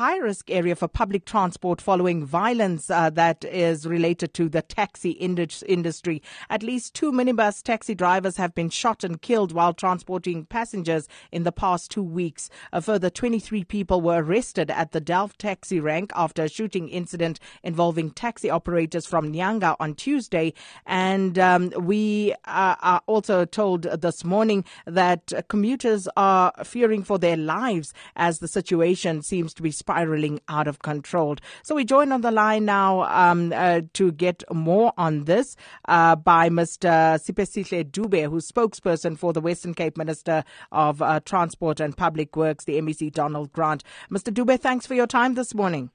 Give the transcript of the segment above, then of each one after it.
high risk area for public transport following violence uh, that is related to the taxi industry. At least two minibus taxi drivers have been shot and killed while transporting passengers in the past two weeks. A further 23 people were arrested at the Delft taxi rank after a shooting incident involving taxi operators from Nyanga on Tuesday. And um, we uh, are also told this morning that commuters are fearing for their lives as the situation seems to be spiraling out of control. So we join on the line now um, uh, to get more on this uh, by Mr. Siphesihle Dube, who's spokesperson for the Western Cape Minister of uh, Transport and Public Works, the MEC Donald Grant. Mr. Dube, thanks for your time this morning.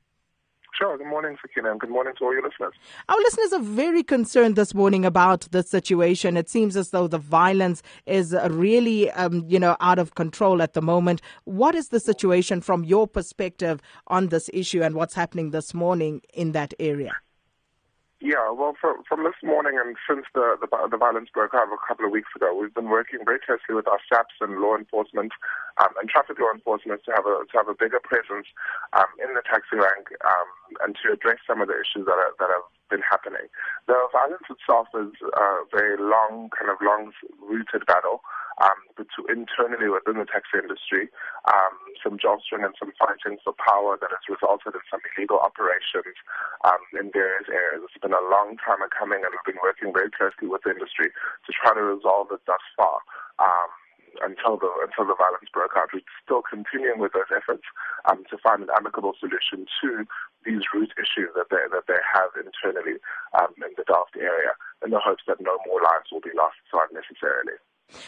Sure. Good morning, Sakina, and good morning to all your listeners. Our listeners are very concerned this morning about the situation. It seems as though the violence is really, um, you know, out of control at the moment. What is the situation from your perspective on this issue and what's happening this morning in that area? Yeah, well, from, from this morning and since the, the, the violence broke out a couple of weeks ago, we've been working very closely with our SAPS and law enforcement um, and traffic law enforcement to have a to have a bigger presence um, in the taxi rank um, and to address some of the issues that are, that have been happening. The violence itself is a very long, kind of long-rooted battle um, internally within the taxi industry, um, some jostling and some fighting for power that has resulted in some illegal operations um, in various areas. It's been a long time coming, and we've been working very closely with the industry to try to resolve it thus far. Um, until the until the violence broke out, we're still continuing with those efforts um, to find an amicable solution to these root issues that they that they have internally um, in the Delft area, in the hopes that no more lives will be lost unnecessarily.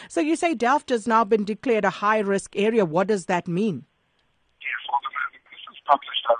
So you say Delft has now been declared a high risk area. What does that mean? Yes, well, this is published as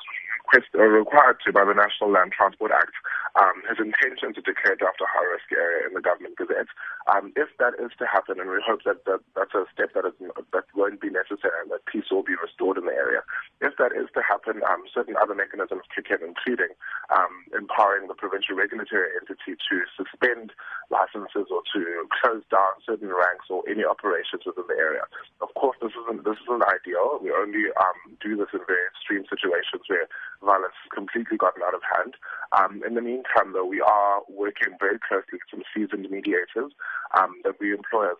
request, uh, required to by the National Land Transport Act um, his intention to declare Delft a high risk area in the government gazette. Um, if that is to happen, and we hope that, that that's a step that, is, that won't be necessary and that peace will be restored in the area. If that is to happen, um, certain other mechanisms kick in, including um, empowering the provincial regulatory entity to suspend licenses or to close down certain ranks or any operations within the area. Of course, this isn't this isn't ideal. We only um, do this in very extreme situations where violence has completely gotten out of hand. Um, in the meantime, though, we are working very closely with some seasoned mediators um, that we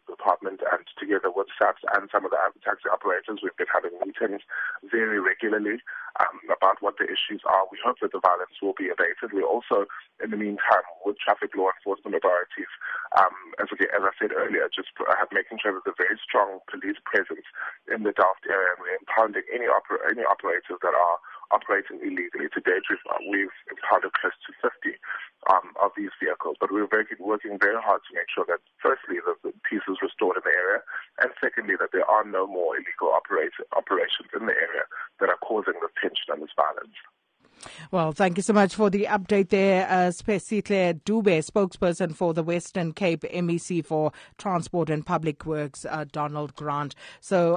department, and together with SAPS and some of the taxi operators, we've been having meetings very regularly um, about what the issues are. We hope that the violence will be abated. We also, in the meantime, with traffic law enforcement authorities, um, as, as I said earlier, just have making sure that there's a very strong police presence in the Delft area, and we're impounding any, oper- any operators that are operating illegally. To date, we've, we've impounded close to 50 um, of these vehicles, but we're working very hard to make sure that, firstly, that the peace is restored in the area, and secondly, that there are no more illegal operate, operations in the area that are causing this tension and this violence. Well, thank you so much for the update there, uh, Spesihle Dube, spokesperson for the Western Cape MEC for Transport and Public Works, uh, Donald Grant. So.